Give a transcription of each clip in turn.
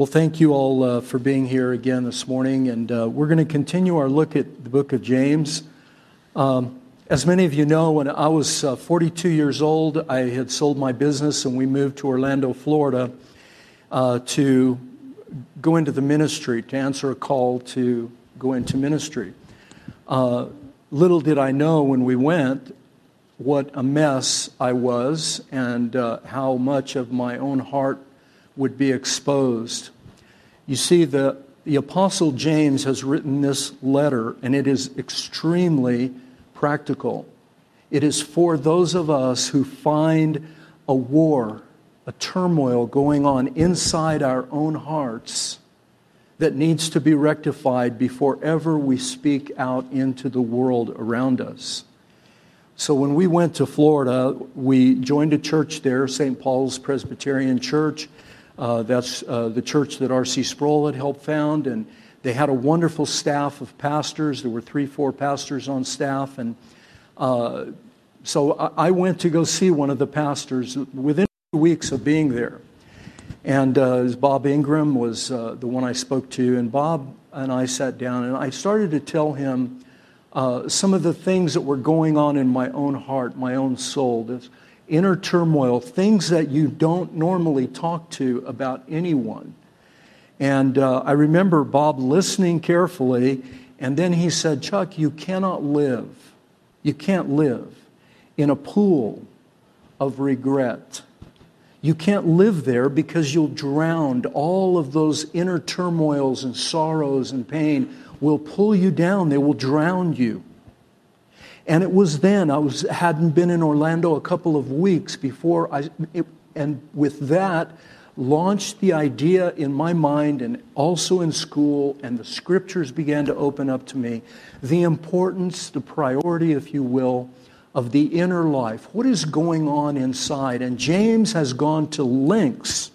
Well, thank you all uh, for being here again this morning, and uh, we're going to continue our look at the book of James. Um, as many of you know, when I was uh, 42 years old, I had sold my business and we moved to Orlando, Florida to go into the ministry, to answer a call to go into ministry. Little did I know when we went what a mess I was and how much of my own heart would be exposed. You see, the, the Apostle James has written this letter, and it is extremely practical. It is for those of us who find a war, a turmoil going on inside our own hearts that needs to be rectified before ever we speak out into the world around us. So, when we went to Florida, we joined a church there, St. Paul's Presbyterian Church. Uh, that's uh, the church that R.C. Sproul had helped found, and they had a wonderful staff of pastors. There were three, four pastors on staff, and uh, so I, went to go see one of the pastors within weeks of being there. And uh, Bob Ingram was uh, the one I spoke to, and Bob and I sat down, and I started to tell him uh, some of the things that were going on in my own heart, my own soul. This, inner turmoil, things that you don't normally talk to about anyone. And uh, I remember Bob listening carefully, and then he said, Chuck, you cannot live, you can't live in a pool of regret. You can't live there because you'll drown. All of those inner turmoils and sorrows and pain will pull you down, they will drown you. And it was then, I was, hadn't been in Orlando a couple of weeks before I, it, and with that, launched the idea in my mind and also in school, and the scriptures began to open up to me the importance, the priority, if you will, of the inner life. What is going on inside? And James has gone to lengths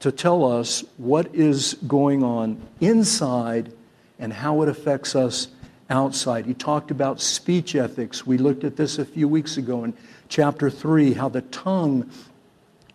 to tell us what is going on inside and how it affects us outside. He talked about speech ethics. We looked at this a few weeks ago in chapter 3, how the tongue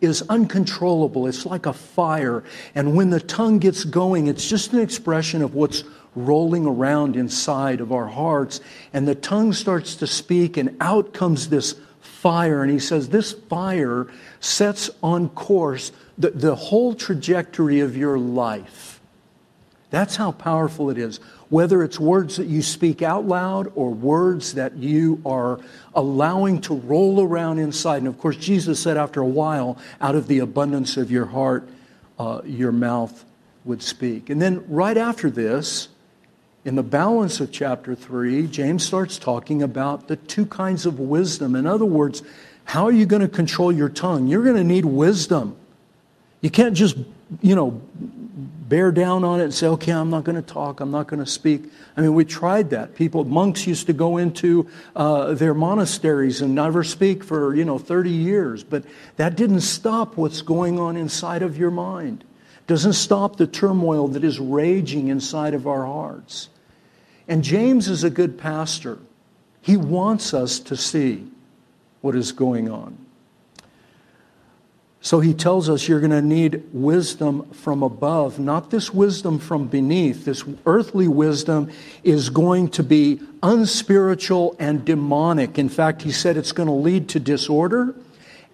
is uncontrollable. It's like a fire. And when the tongue gets going, it's just an expression of what's rolling around inside of our hearts. And the tongue starts to speak, and out comes this fire. And he says, This fire sets on course the, the whole trajectory of your life. That's how powerful it is whether it's words that you speak out loud or words that you are allowing to roll around inside. And of course, Jesus said, after a while, out of the abundance of your heart, uh, your mouth would speak. And then, right after this, in the balance of chapter 3, James starts talking about the two kinds of wisdom. In other words, how are you going to control your tongue? You're going to need wisdom. You can't just, you know, bear down on it and say, okay, I'm not going to talk, I'm not going to speak. I mean, we tried that. People, monks used to go into uh, their monasteries and never speak for, you know, 30 years, but that didn't stop what's going on inside of your mind. Doesn't stop the turmoil that is raging inside of our hearts. And James is a good pastor. He wants us to see what is going on. So he tells us you're going to need wisdom from above, not this wisdom from beneath. This earthly wisdom is going to be unspiritual and demonic. In fact, he said it's going to lead to disorder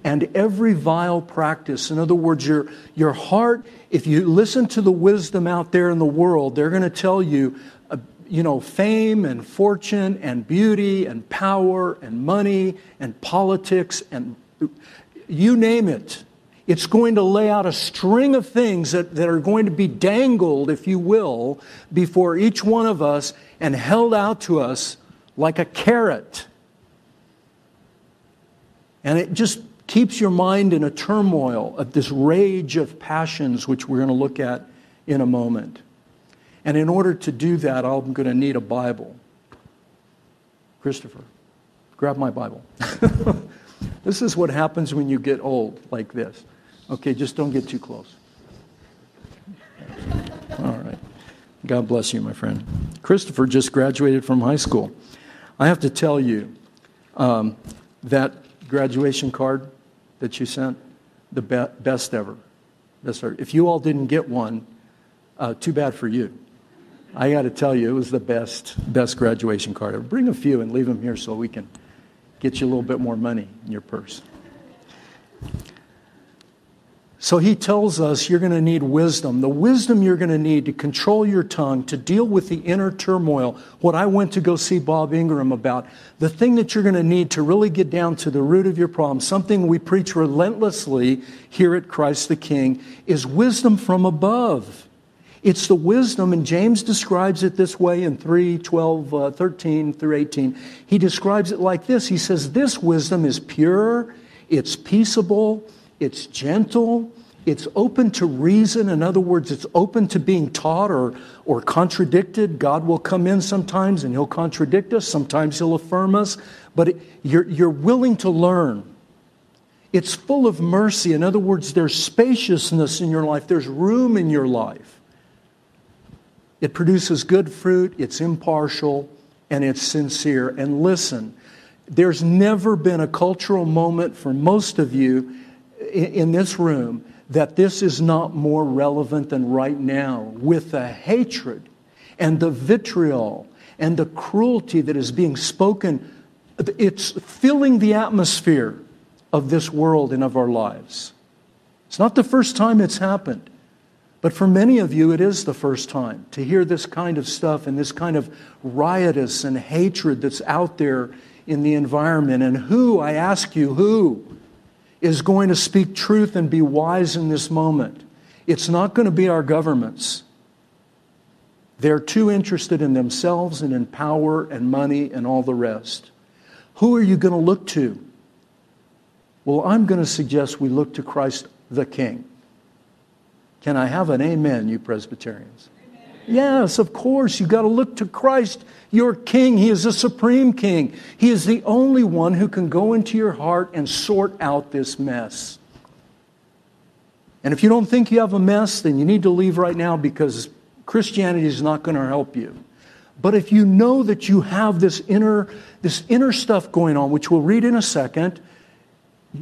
and every vile practice. In other words, your, your heart, if you listen to the wisdom out there in the world, they're going to tell you, uh, you know, fame and fortune and beauty and power and money and politics and you name it it's going to lay out a string of things that, that are going to be dangled, if you will, before each one of us and held out to us like a carrot. And it just keeps your mind in a turmoil of this rage of passions, which we're going to look at in a moment. And in order to do that, I'm going to need a Bible. Christopher, grab my Bible. this is what happens when you get old like this. Okay, just don't get too close. All right. God bless you, my friend. Christopher just graduated from high school. I have to tell you um, that graduation card that you sent, the be- best ever. Best art. If you all didn't get one, uh, too bad for you. I got to tell you, it was the best, best graduation card ever. Bring a few and leave them here so we can get you a little bit more money in your purse. So he tells us you're going to need wisdom. The wisdom you're going to need to control your tongue, to deal with the inner turmoil. What I went to go see Bob Ingram about. The thing that you're going to need to really get down to the root of your problem, something we preach relentlessly here at Christ the King, is wisdom from above. It's the wisdom, and James describes it this way in 3, 12, uh, 13 through 18. He describes it like this He says, This wisdom is pure, it's peaceable it's gentle, it's open to reason. In other words, it's open to being taught or, or contradicted. God will come in sometimes and He'll contradict us, sometimes He'll affirm us, but it, you're, you're willing to learn. It's full of mercy. In other words, there's spaciousness in your life, there's room in your life. It produces good fruit, it's impartial, and it's sincere. And listen, there's never been a cultural moment for most of you in this room that this is not more relevant than right now with the hatred and the vitriol and the cruelty that is being spoken. It's filling the atmosphere of this world and of our lives. It's not the first time it's happened, but for many of you, it is the first time to hear this kind of stuff and this kind of riotous and hatred that's out there in the environment. And who, I ask you, who? Is going to speak truth and be wise in this moment. It's not going to be our governments. They're too interested in themselves and in power and money and all the rest. Who are you going to look to? Well, I'm going to suggest we look to Christ the King. Can I have an amen, you Presbyterians? Yes, of course. You've got to look to Christ, your King. He is the supreme King. He is the only one who can go into your heart and sort out this mess. And if you don't think you have a mess, then you need to leave right now because Christianity is not going to help you. But if you know that you have this inner, this inner stuff going on, which we'll read in a second,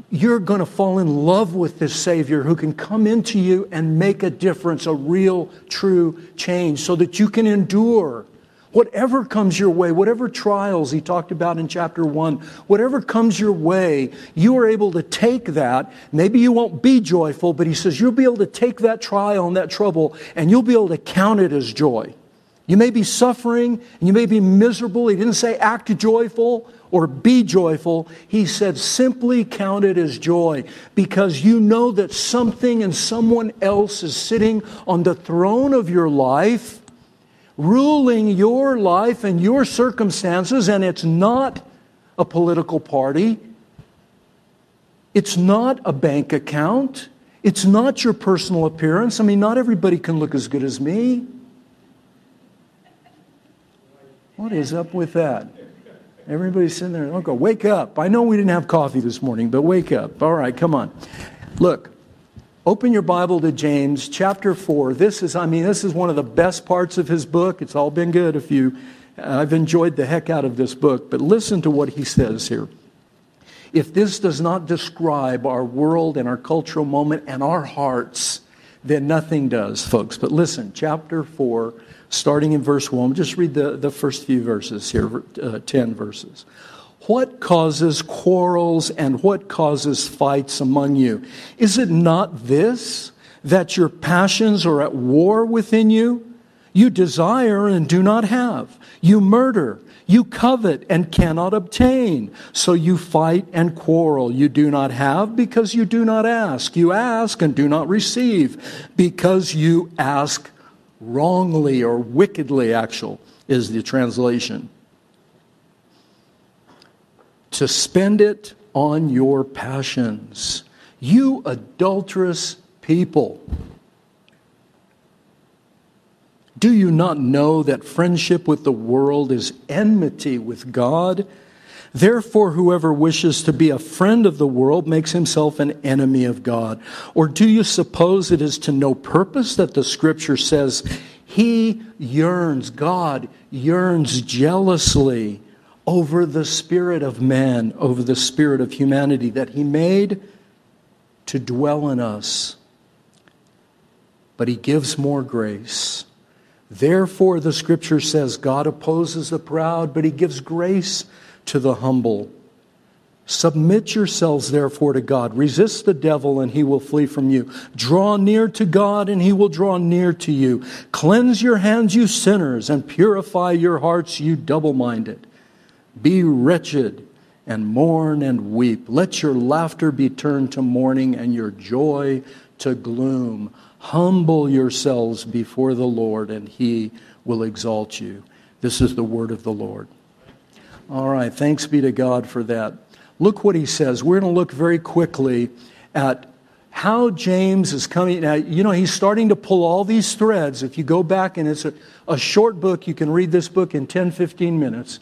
you're going to fall in love with this Savior who can come into you and make a difference, a real, true change, so that you can endure whatever comes your way, whatever trials he talked about in chapter one, whatever comes your way, you are able to take that. Maybe you won't be joyful, but he says you'll be able to take that trial and that trouble and you'll be able to count it as joy. You may be suffering and you may be miserable. He didn't say act joyful or be joyful. He said simply count it as joy because you know that something and someone else is sitting on the throne of your life, ruling your life and your circumstances, and it's not a political party. It's not a bank account. It's not your personal appearance. I mean, not everybody can look as good as me. What is up with that? Everybody's sitting there. Go, wake up. I know we didn't have coffee this morning, but wake up. All right, come on. Look, open your Bible to James chapter 4. This is, I mean, this is one of the best parts of his book. It's all been good if you, I've enjoyed the heck out of this book, but listen to what he says here. If this does not describe our world and our cultural moment and our hearts, then nothing does, folks. But listen, chapter 4 starting in verse 1. Just read the, the first few verses here, uh, 10 verses. What causes quarrels and what causes fights among you? Is it not this, that your passions are at war within you? You desire and do not have. You murder. You covet and cannot obtain. So you fight and quarrel. You do not have because you do not ask. You ask and do not receive because you ask wrongly or wickedly, actual, is the translation. To spend it on your passions. You adulterous people. Do you not know that friendship with the world is enmity with God? Therefore, whoever wishes to be a friend of the world makes himself an enemy of God. Or do you suppose it is to no purpose that the scripture says, He yearns, God yearns jealously over the spirit of man, over the spirit of humanity that He made to dwell in us? but he gives more grace. Therefore, the scripture says, God opposes the proud, but he gives grace to the humble. Submit yourselves, therefore, to God. Resist the devil, and he will flee from you. Draw near to God, and he will draw near to you. Cleanse your hands, you sinners, and purify your hearts, you double minded. Be wretched and mourn and weep. Let your laughter be turned to mourning and your joy to gloom. Humble yourselves before the Lord, and he will exalt you. This is the word of the Lord. All right, thanks be to God for that. Look what he says. We're going to look very quickly at how James is coming. Now, you know, he's starting to pull all these threads. If you go back, and it's a, a short book, you can read this book in 10, 15 minutes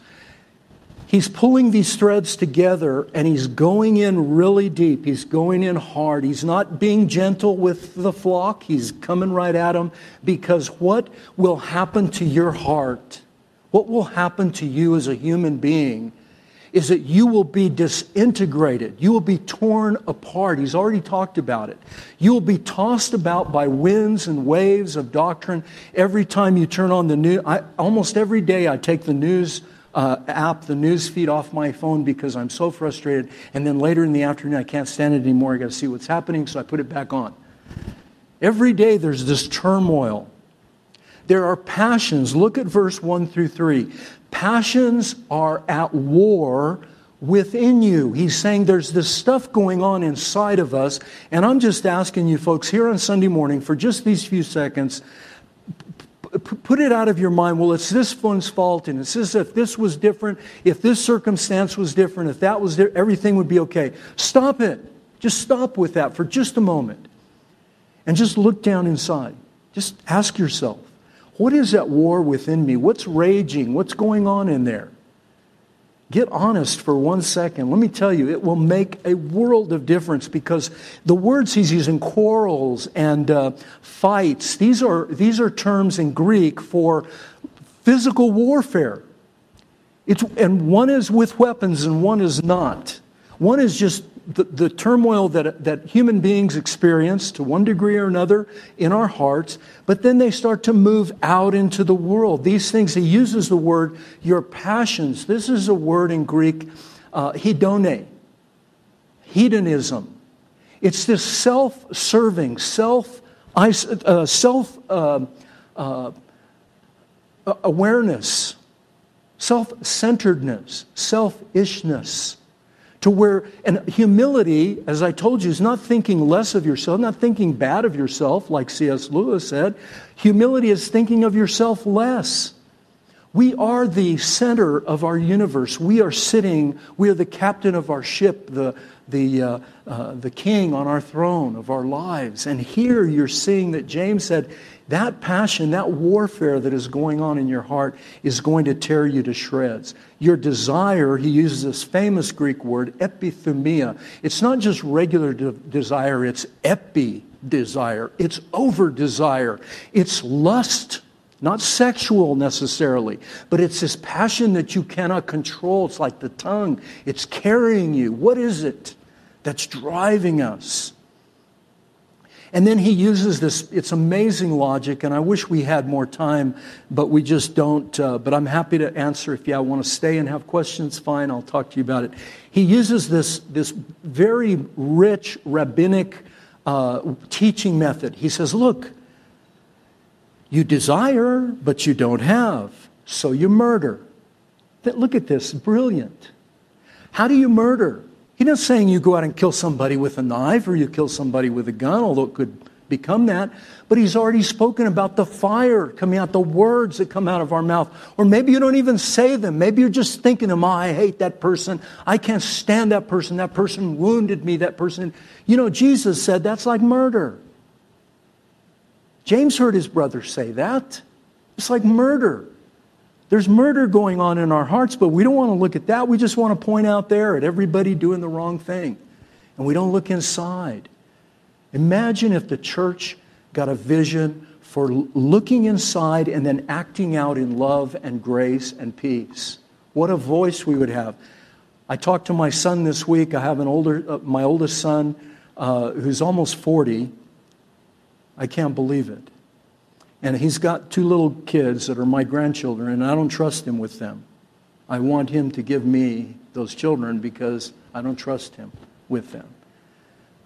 he's pulling these threads together and he's going in really deep. He's going in hard. He's not being gentle with the flock. He's coming right at them because what will happen to your heart, what will happen to you as a human being, is that you will be disintegrated. You will be torn apart. He's already talked about it. You will be tossed about by winds and waves of doctrine every time you turn on the news. I, almost every day I take the news uh, app, the news feed off my phone because I'm so frustrated. And then later in the afternoon, I can't stand it anymore. I got to see what's happening, so I put it back on. Every day there's this turmoil. There are passions. Look at verse 1 through 3. Passions are at war within you. He's saying there's this stuff going on inside of us. And I'm just asking you folks here on Sunday morning for just these few seconds put it out of your mind. Well, it's this one's fault, and it's this, if this was different, if this circumstance was different, if that was there, everything would be okay. Stop it. Just stop with that for just a moment. And just look down inside. Just ask yourself, what is at war within me? What's raging? What's going on in there? Get honest for one second. Let me tell you, it will make a world of difference because the words he's using, quarrels and uh, fights, these are, these are terms in Greek for physical warfare. It's, and one is with weapons and one is not. One is just the, the turmoil that, that human beings experience to one degree or another in our hearts, but then they start to move out into the world. These things, he uses the word your passions. This is a word in Greek, uh, hedone, hedonism. It's this self serving, self uh, self uh, uh, awareness, self centeredness, selfishness to where, and humility, as I told you, is not thinking less of yourself, not thinking bad of yourself, like C.S. Lewis said. Humility is thinking of yourself less. We are the center of our universe. We are sitting, we are the captain of our ship, the, the, uh, uh, the king on our throne of our lives. And here you're seeing that James said, that passion, that warfare that is going on in your heart is going to tear you to shreds. Your desire, he uses this famous Greek word, epithumia. It's not just regular de- desire, it's epi desire. It's over desire. It's lust, not sexual necessarily, but it's this passion that you cannot control. It's like the tongue, it's carrying you. What is it that's driving us? And then he uses this, it's amazing logic, and I wish we had more time, but we just don't. Uh, but I'm happy to answer if you want to stay and have questions, fine, I'll talk to you about it. He uses this, this very rich rabbinic uh, teaching method. He says, Look, you desire, but you don't have, so you murder. Look at this, brilliant. How do you murder? He's not saying you go out and kill somebody with a knife or you kill somebody with a gun, although it could become that. But he's already spoken about the fire coming out, the words that come out of our mouth. Or maybe you don't even say them. Maybe you're just thinking of, oh, I hate that person. I can't stand that person. That person wounded me. That person. You know, Jesus said that's like murder. James heard his brother say that. It's like murder. There's murder going on in our hearts, but we don't want to look at that. We just want to point out there at everybody doing the wrong thing. And we don't look inside. Imagine if the church got a vision for looking inside and then acting out in love and grace and peace. What a voice we would have. I talked to my son this week. I have an older, uh, my oldest son uh, who's almost 40. I can't believe it. And he's got two little kids that are my grandchildren, and I don't trust him with them. I want him to give me those children because I don't trust him with them.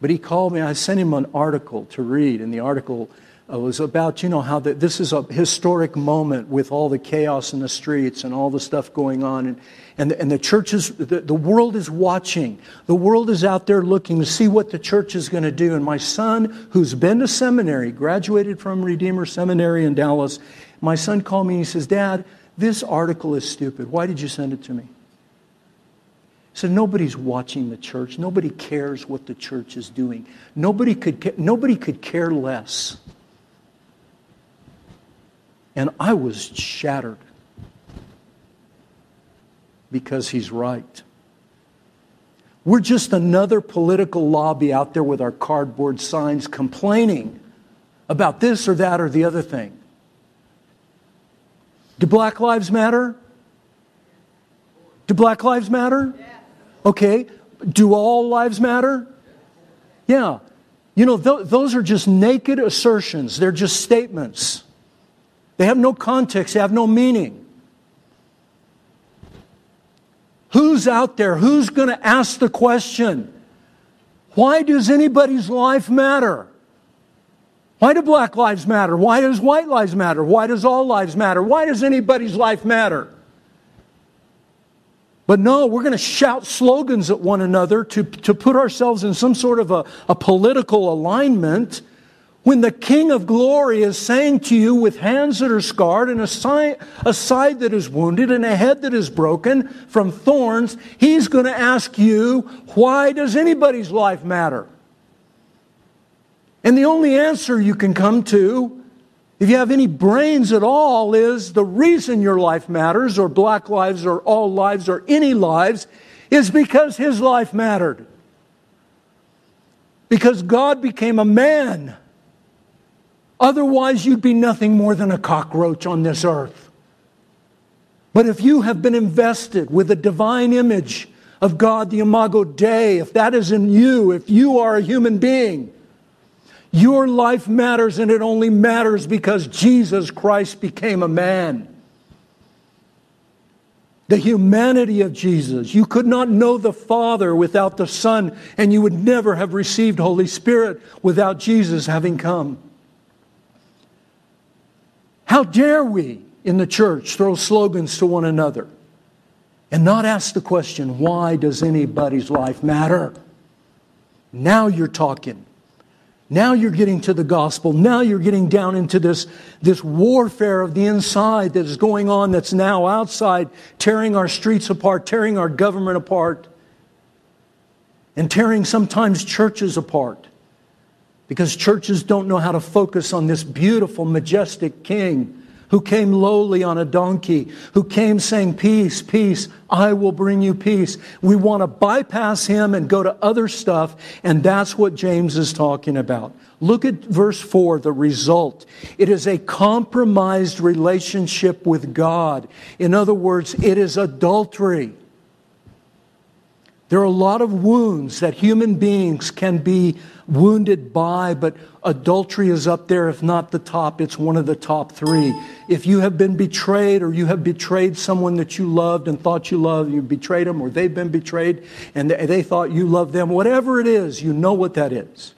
But he called me, I sent him an article to read, and the article uh, was about, you know, how the, this is a historic moment with all the chaos in the streets and all the stuff going on. And, and, the, and the church is, the, the world is watching. The world is out there looking to see what the church is going to do. And my son, who's been to seminary, graduated from Redeemer Seminary in Dallas, my son called me and he says, Dad, this article is stupid. Why did you send it to me? He said, Nobody's watching the church. Nobody cares what the church is doing. Nobody could, nobody could care less and I was shattered because he's right. We're just another political lobby out there with our cardboard signs complaining about this or that or the other thing. Do Black Lives Matter? Do Black Lives Matter? Okay. Do all lives matter? Yeah. You know, th- those are just naked assertions, they're just statements. They have no context, they have no meaning. Who's out there? Who's going to ask the question? Why does anybody's life matter? Why do black lives matter? Why does white lives matter? Why does all lives matter? Why does anybody's life matter? But no, we're going to shout slogans at one another to, to put ourselves in some sort of a, a political alignment when the King of glory is saying to you with hands that are scarred and a side, a side that is wounded and a head that is broken from thorns, he's going to ask you, why does anybody's life matter? And the only answer you can come to, if you have any brains at all, is the reason your life matters, or black lives, or all lives, or any lives, is because his life mattered. Because God became a man Otherwise, you'd be nothing more than a cockroach on this earth. But if you have been invested with the divine image of God, the Imago Dei, if that is in you, if you are a human being, your life matters and it only matters because Jesus Christ became a man. The humanity of Jesus. You could not know the Father without the Son, and you would never have received Holy Spirit without Jesus having come. How dare we in the church throw slogans to one another and not ask the question, why does anybody's life matter? Now you're talking. Now you're getting to the gospel. Now you're getting down into this, this warfare of the inside that is going on that's now outside, tearing our streets apart, tearing our government apart, and tearing sometimes churches apart. Because churches don't know how to focus on this beautiful, majestic king who came lowly on a donkey, who came saying, Peace, peace, I will bring you peace. We want to bypass him and go to other stuff, and that's what James is talking about. Look at verse 4, the result. It is a compromised relationship with God. In other words, it is adultery. There are a lot of wounds that human beings can be wounded by, but adultery is up there. If not the top, it's one of the top three. If you have been betrayed or you have betrayed someone that you loved and thought you loved, you betrayed them or they've been betrayed and they thought you loved them, whatever it is, you know what that is.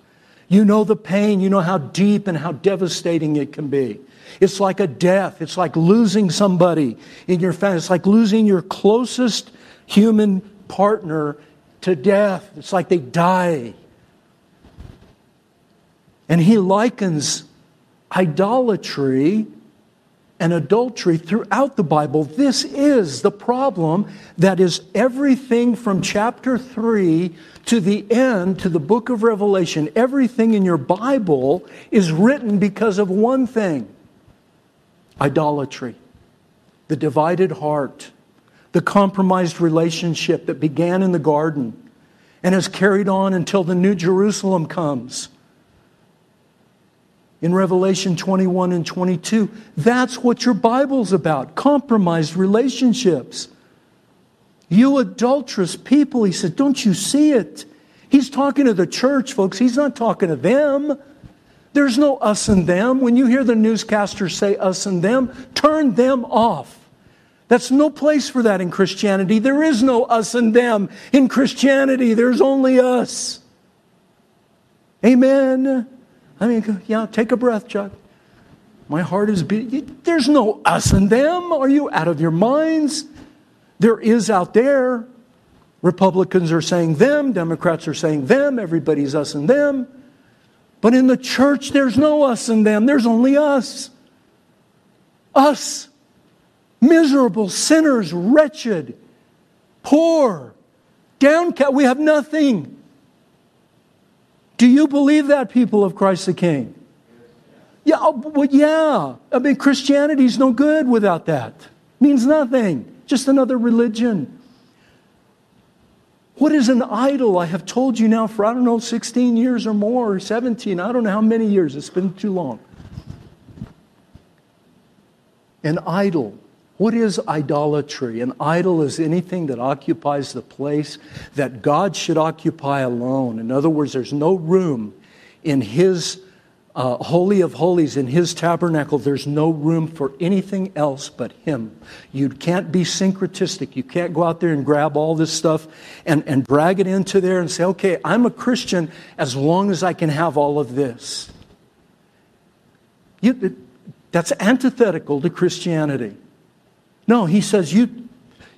You know the pain, you know how deep and how devastating it can be. It's like a death. It's like losing somebody in your family. It's like losing your closest human partner to death. It's like they die. And he likens idolatry and adultery throughout the Bible. This is the problem that is everything from chapter 3 to the end, to the book of Revelation. Everything in your Bible is written because of one thing idolatry, the divided heart the compromised relationship that began in the garden and has carried on until the New Jerusalem comes. In Revelation 21 and 22, that's what your Bible's about compromised relationships. You adulterous people, he said, don't you see it? He's talking to the church, folks. He's not talking to them. There's no us and them. When you hear the newscasters say us and them, turn them off. That's no place for that in Christianity. There is no us and them in Christianity. There's only us. Amen. I mean, yeah, take a breath, Chuck. My heart is beating. There's no us and them. Are you out of your minds? There is out there. Republicans are saying them, Democrats are saying them, everybody's us and them. But in the church, there's no us and them, there's only us. Us. Miserable, sinners, wretched, poor, downcast. We have nothing. Do you believe that, people of Christ the King? Yeah, oh, well, yeah. I mean, Christianity's no good without that. It means nothing. Just another religion. What is an idol? I have told you now for, I don't know, 16 years or more, or 17. I don't know how many years. It's been too long. An idol. What is idolatry? An idol is anything that occupies the place that God should occupy alone. In other words, there's no room in His uh, Holy of Holies, in His tabernacle, there's no room for anything else but Him. You can't be syncretistic. You can't go out there and grab all this stuff and, and drag it into there and say, okay, I'm a Christian as long as I can have all of this. You, that's antithetical to Christianity. No, He says, you,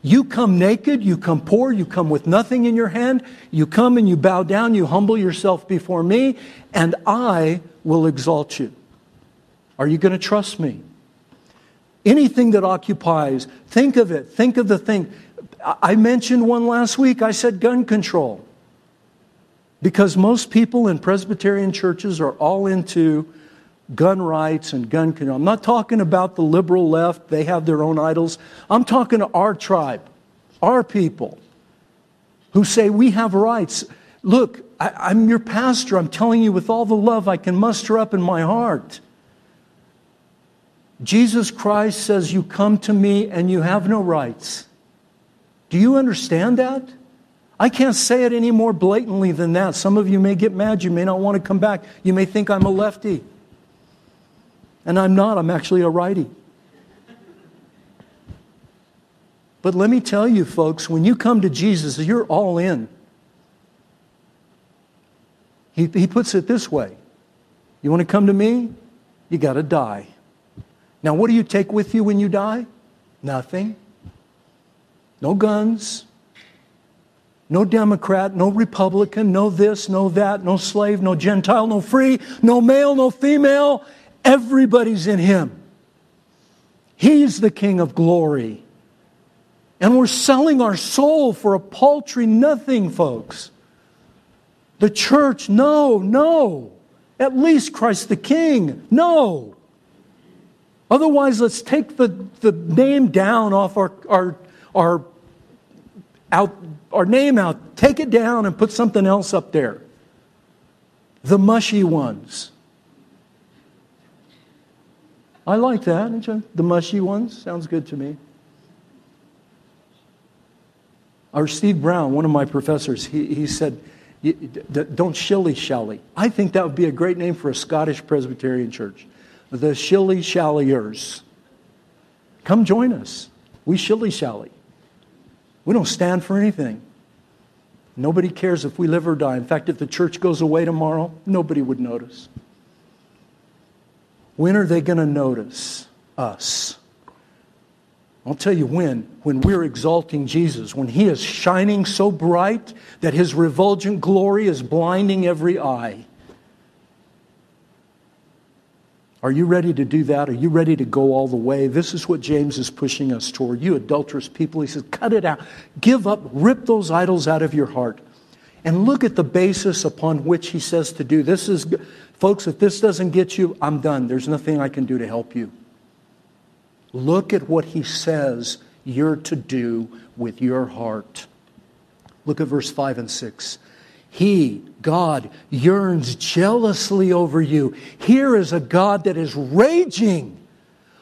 you come naked, you come poor, you come with nothing in your hand, you come and you bow down, you humble yourself before me, and I will exalt you. Are you going to trust me? Anything that occupies, think of it. Think of the thing. I mentioned one last week. I said gun control. Because most people in Presbyterian churches are all into gun rights and gun control. I'm not talking about the liberal left, they have their own idols. I'm talking to our tribe, our people, who say we have rights. Look, I, am your pastor. I'm telling you with all the love I can muster up in my heart. Jesus Christ says, You come to me and you have no rights. Do you understand that? I can't say it any more blatantly than that. Some of you may get mad. You may not want to come back. You may think I'm a lefty. And I'm not, I'm actually a righty. But let me tell you, folks, when you come to Jesus, you're all in. He, he puts it this way You want to come to me? You got to die. Now, what do you take with you when you die? Nothing. No guns. No Democrat, no Republican, no this, no that, no slave, no Gentile, no free, no male, no female. Everybody's in Him. He's the King of glory. And we're selling our soul for a paltry nothing, folks. The church, no, no. At least Christ the King, no. Otherwise, let's take the, the name down off our, our, our, out, our name out. Take it down and put something else up there. The mushy ones. I like that. The mushy ones sounds good to me. Our Steve Brown, one of my professors, he, he said, don't shilly shally. I think that would be a great name for a Scottish Presbyterian church. The shilly shalliers. Come join us. We shilly shally. We don't stand for anything. Nobody cares if we live or die. In fact, if the church goes away tomorrow, nobody would notice. When are they going to notice us? I'll tell you when. When we're exalting Jesus, when He is shining so bright that His refulgent glory is blinding every eye. Are you ready to do that? Are you ready to go all the way? This is what James is pushing us toward. You adulterous people, he says, cut it out. Give up, rip those idols out of your heart. And look at the basis upon which he says to do. This is, folks, if this doesn't get you, I'm done. There's nothing I can do to help you. Look at what he says you're to do with your heart. Look at verse 5 and 6. He, God, yearns jealously over you. Here is a God that is raging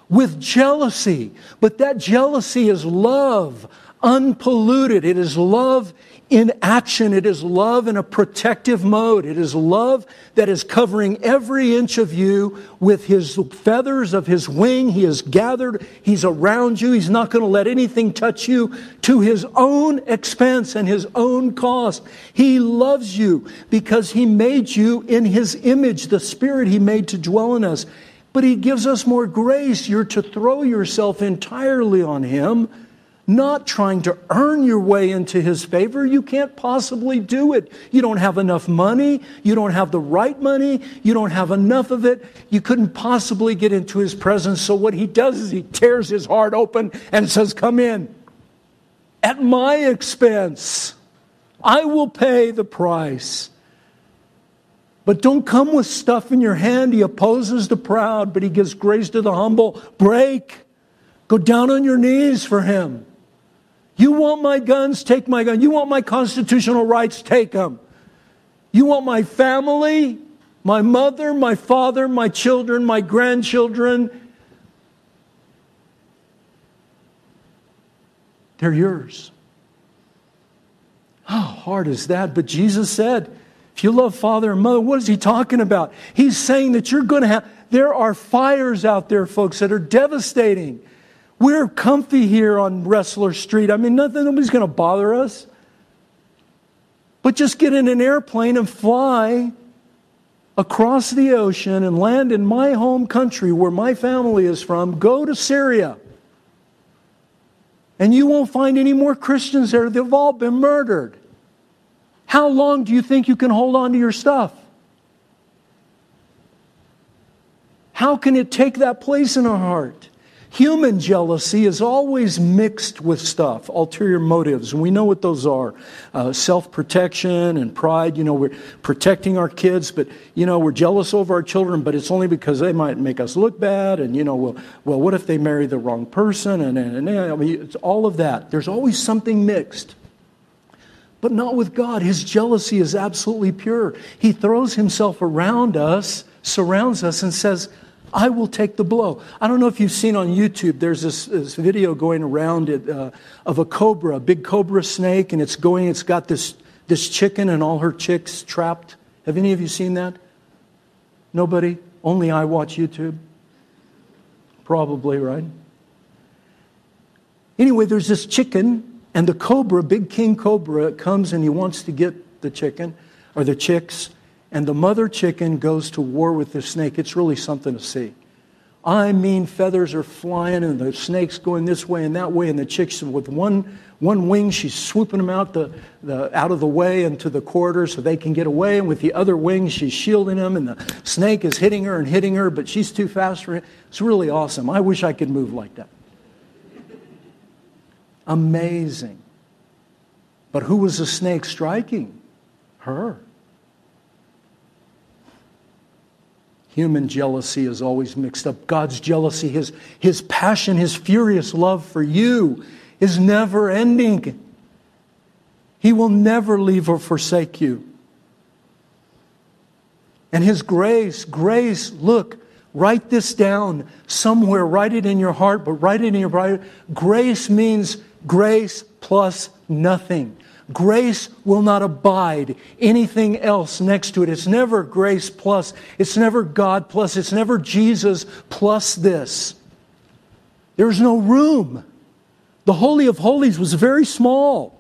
with jealousy, but that jealousy is love. Unpolluted. It is love in action. It is love in a protective mode. It is love that is covering every inch of you with his feathers of his wing. He is gathered. He's around you. He's not going to let anything touch you to his own expense and his own cost. He loves you because he made you in his image, the spirit he made to dwell in us. But he gives us more grace. You're to throw yourself entirely on him not trying to earn your way into his favor. You can't possibly do it. You don't have enough money. You don't have the right money. You don't have enough of it. You couldn't possibly get into his presence. So what he does is he tears his heart open and says, Come in at my expense. I will pay the price. But don't come with stuff in your hand. He opposes the proud, but he gives grace to the humble. Break. Go down on your knees for him. You want my guns? Take my gun. You want my constitutional rights? Take them. You want my family, my mother, my father, my children, my grandchildren? They're yours. How hard is that? But Jesus said, if you love father and mother, what is he talking about? He's saying that you're going to have, there are fires out there, folks, that are devastating. We're comfy here on Wrestler Street. I mean, nothing, nobody's going to bother us. But just get in an airplane and fly across the ocean and land in my home country where my family is from. Go to Syria. And you won't find any more Christians there. They've all been murdered. How long do you think you can hold on to your stuff? How can it take that place in our heart? Human jealousy is always mixed with stuff, ulterior motives, and we know what those are uh, self protection and pride. You know, we're protecting our kids, but, you know, we're jealous over our children, but it's only because they might make us look bad, and, you know, well, well what if they marry the wrong person? And, and, and I mean, it's all of that. There's always something mixed. But not with God. His jealousy is absolutely pure. He throws himself around us, surrounds us, and says, I will take the blow. I don't know if you've seen on YouTube, there's this, this video going around it, uh, of a cobra, a big cobra snake, and it's going, it's got this, this chicken and all her chicks trapped. Have any of you seen that? Nobody? Only I watch YouTube? Probably, right? Anyway, there's this chicken, and the cobra, big king cobra, comes and he wants to get the chicken or the chicks and the mother chicken goes to war with the snake. It's really something to see. I mean, feathers are flying, and the snake's going this way and that way, and the chick's with one, one wing, she's swooping them out, the, the, out of the way into the corridor so they can get away, and with the other wing, she's shielding them, and the snake is hitting her and hitting her, but she's too fast for it. It's really awesome. I wish I could move like that. Amazing. But who was the snake striking? Her. Human jealousy is always mixed up. God's jealousy, his, his passion, his furious love for you is never ending. He will never leave or forsake you. And his grace, grace, look, write this down somewhere, write it in your heart, but write it in your heart. Grace means grace plus nothing. Grace will not abide anything else next to it. It's never grace plus, it's never God plus, it's never Jesus plus this. There's no room. The Holy of Holies was very small.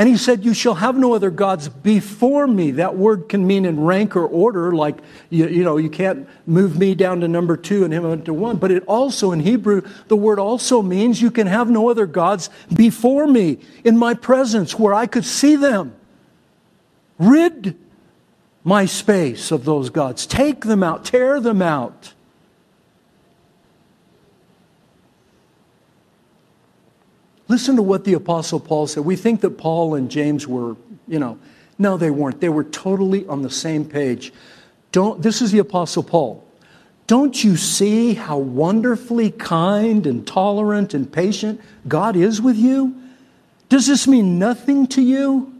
And he said, You shall have no other gods before me. That word can mean in rank or order, like, you, you know, you can't move me down to number two and him up to one. But it also, in Hebrew, the word also means you can have no other gods before me in my presence where I could see them. Rid my space of those gods. Take them out, tear them out. Listen to what the Apostle Paul said. We think that Paul and James were, you know, no, they weren't. They were totally on the same page. Don't, this is the Apostle Paul. Don't you see how wonderfully kind and tolerant and patient God is with you? Does this mean nothing to you?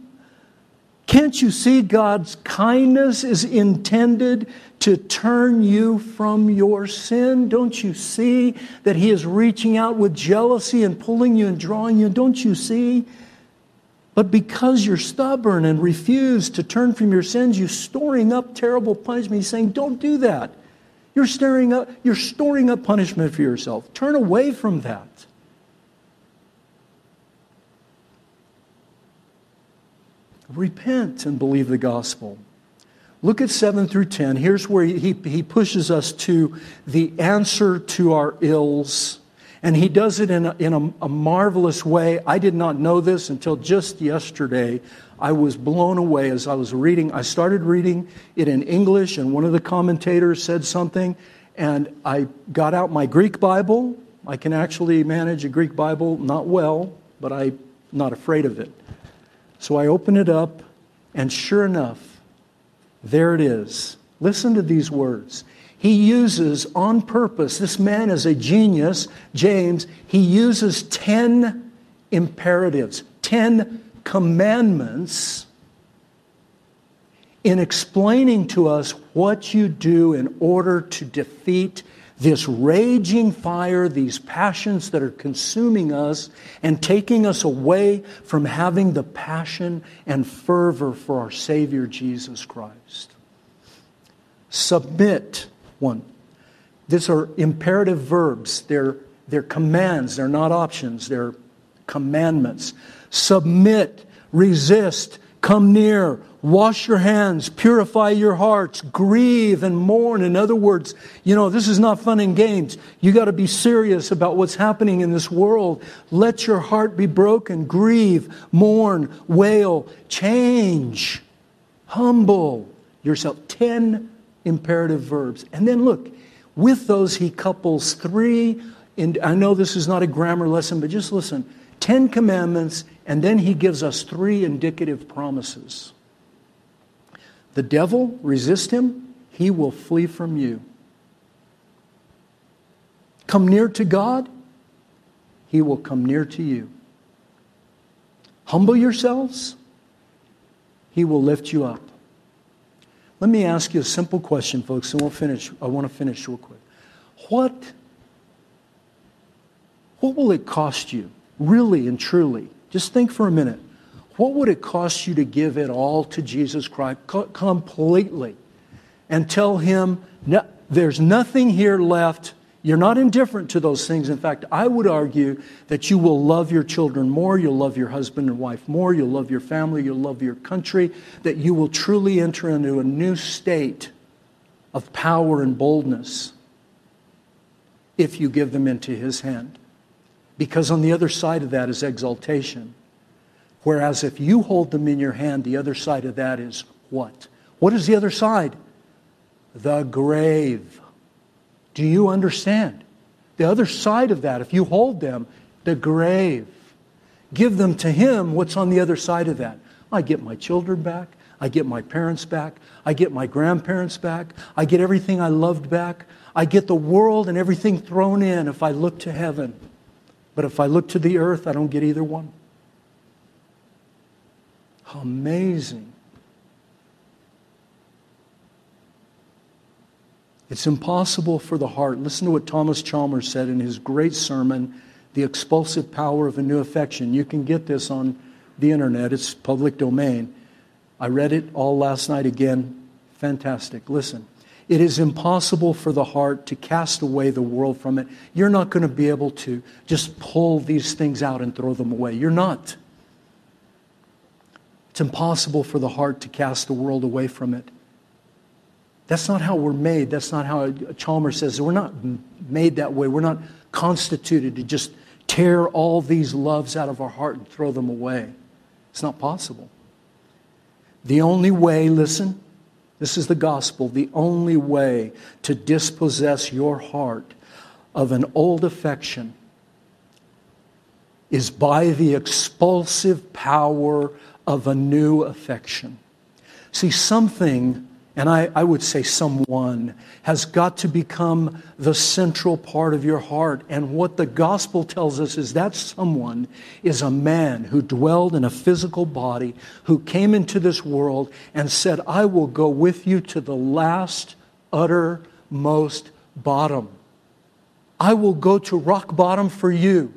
Can't you see God's kindness is intended to turn you from your sin? Don't you see that He is reaching out with jealousy and pulling you and drawing you? Don't you see? But because you're stubborn and refuse to turn from your sins, you're storing up terrible punishment. He's saying, Don't do that. You're, storing up, you're storing up punishment for yourself. Turn away from that. Repent and believe the gospel. Look at 7 through 10. Here's where he, he pushes us to the answer to our ills. And he does it in, a, in a, a marvelous way. I did not know this until just yesterday. I was blown away as I was reading. I started reading it in English, and one of the commentators said something, and I got out my Greek Bible. I can actually manage a Greek Bible, not well, but I'm not afraid of it. So I open it up, and sure enough, there it is. Listen to these words. He uses on purpose, this man is a genius, James, he uses 10 imperatives, 10 commandments in explaining to us what you do in order to defeat this raging fire, these passions that are consuming us and taking us away from having the passion and fervor for our Savior Jesus Christ. Submit, one. These are imperative verbs. They're, they're commands. They're not options. They're commandments. Submit, resist, come near, Wash your hands, purify your hearts, grieve and mourn. In other words, you know, this is not fun and games. You got to be serious about what's happening in this world. Let your heart be broken, grieve, mourn, wail, change, humble yourself. 10 imperative verbs. And then look, with those, he couples three. And I know this is not a grammar lesson, but just listen 10 commandments, and then he gives us three indicative promises. The devil, resist him, he will flee from you. Come near to God, he will come near to you. Humble yourselves, he will lift you up. Let me ask you a simple question, folks, and we'll finish. I want to finish real quick. What, what will it cost you, really and truly? Just think for a minute. What would it cost you to give it all to Jesus Christ completely and tell Him, no, there's nothing here left? You're not indifferent to those things. In fact, I would argue that you will love your children more, you'll love your husband and wife more, you'll love your family, you'll love your country, that you will truly enter into a new state of power and boldness if you give them into His hand. Because on the other side of that is exaltation. Whereas if you hold them in your hand, the other side of that is what? What is the other side? The grave. Do you understand? The other side of that, if you hold them, the grave. Give them to Him. What's on the other side of that? I get my children back. I get my parents back. I get my grandparents back. I get everything I loved back. I get the world and everything thrown in if I look to heaven. But if I look to the earth, I don't get either one. Amazing. It's impossible for the heart. Listen to what Thomas Chalmers said in his great sermon, The Expulsive Power of a New Affection. You can get this on the internet, it's public domain. I read it all last night again. Fantastic. Listen. It is impossible for the heart to cast away the world from it. You're not going to be able to just pull these things out and throw them away. You're not. It's impossible for the heart to cast the world away from it. That's not how we're made. That's not how Chalmers says. We're not made that way. We're not constituted to just tear all these loves out of our heart and throw them away. It's not possible. The only way, listen, this is the gospel, the only way to dispossess your heart of an old affection is by the expulsive power of a new affection. See, something and I, I, would say someone, has got to become the central part of your heart. And what the gospel tells us is that someone is a man who dwelled in a physical body, who came into this world and said, I will go with you to the last, uttermost bottom. I will go to rock bottom for you.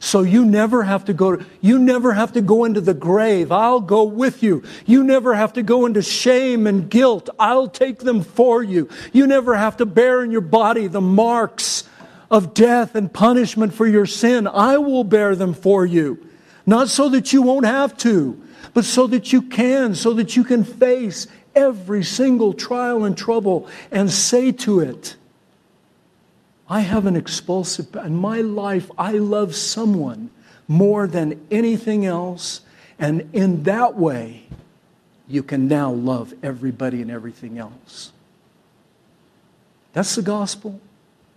So you never have to go, you never have to go into the grave. I'll go with you. You never have to go into shame and guilt. I'll take them for you. You never have to bear in your body the marks of death and punishment for your sin. I will bear them for you. Not so that you won't have to, but so that you can, so that you can face every single trial and trouble and say to it, I have an expulsive, in my life, I love someone more than anything else. And in that way, you can now love everybody and everything else. That's the gospel.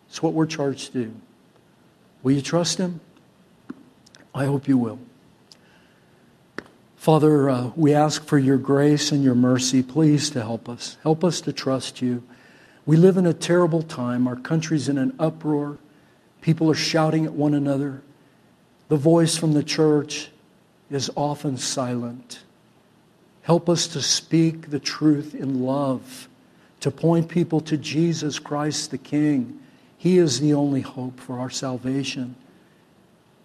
It's what we're charged to do. Will you trust Him? I hope you will. Father, uh, we ask for your grace and your mercy, please, to help us. Help us to trust you. We live in a terrible time. Our country's in an uproar. People are shouting at one another. The voice from the church is often silent. Help us to speak the truth in love, to point people to Jesus Christ the King. He is the only hope for our salvation.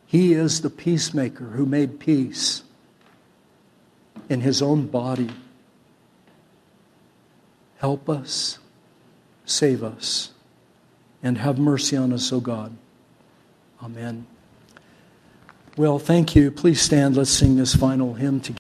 He is the peacemaker who made peace in his own body. Help us Save us and have mercy on us, O God. Amen. Well, thank you. Please stand. Let's sing this final hymn together.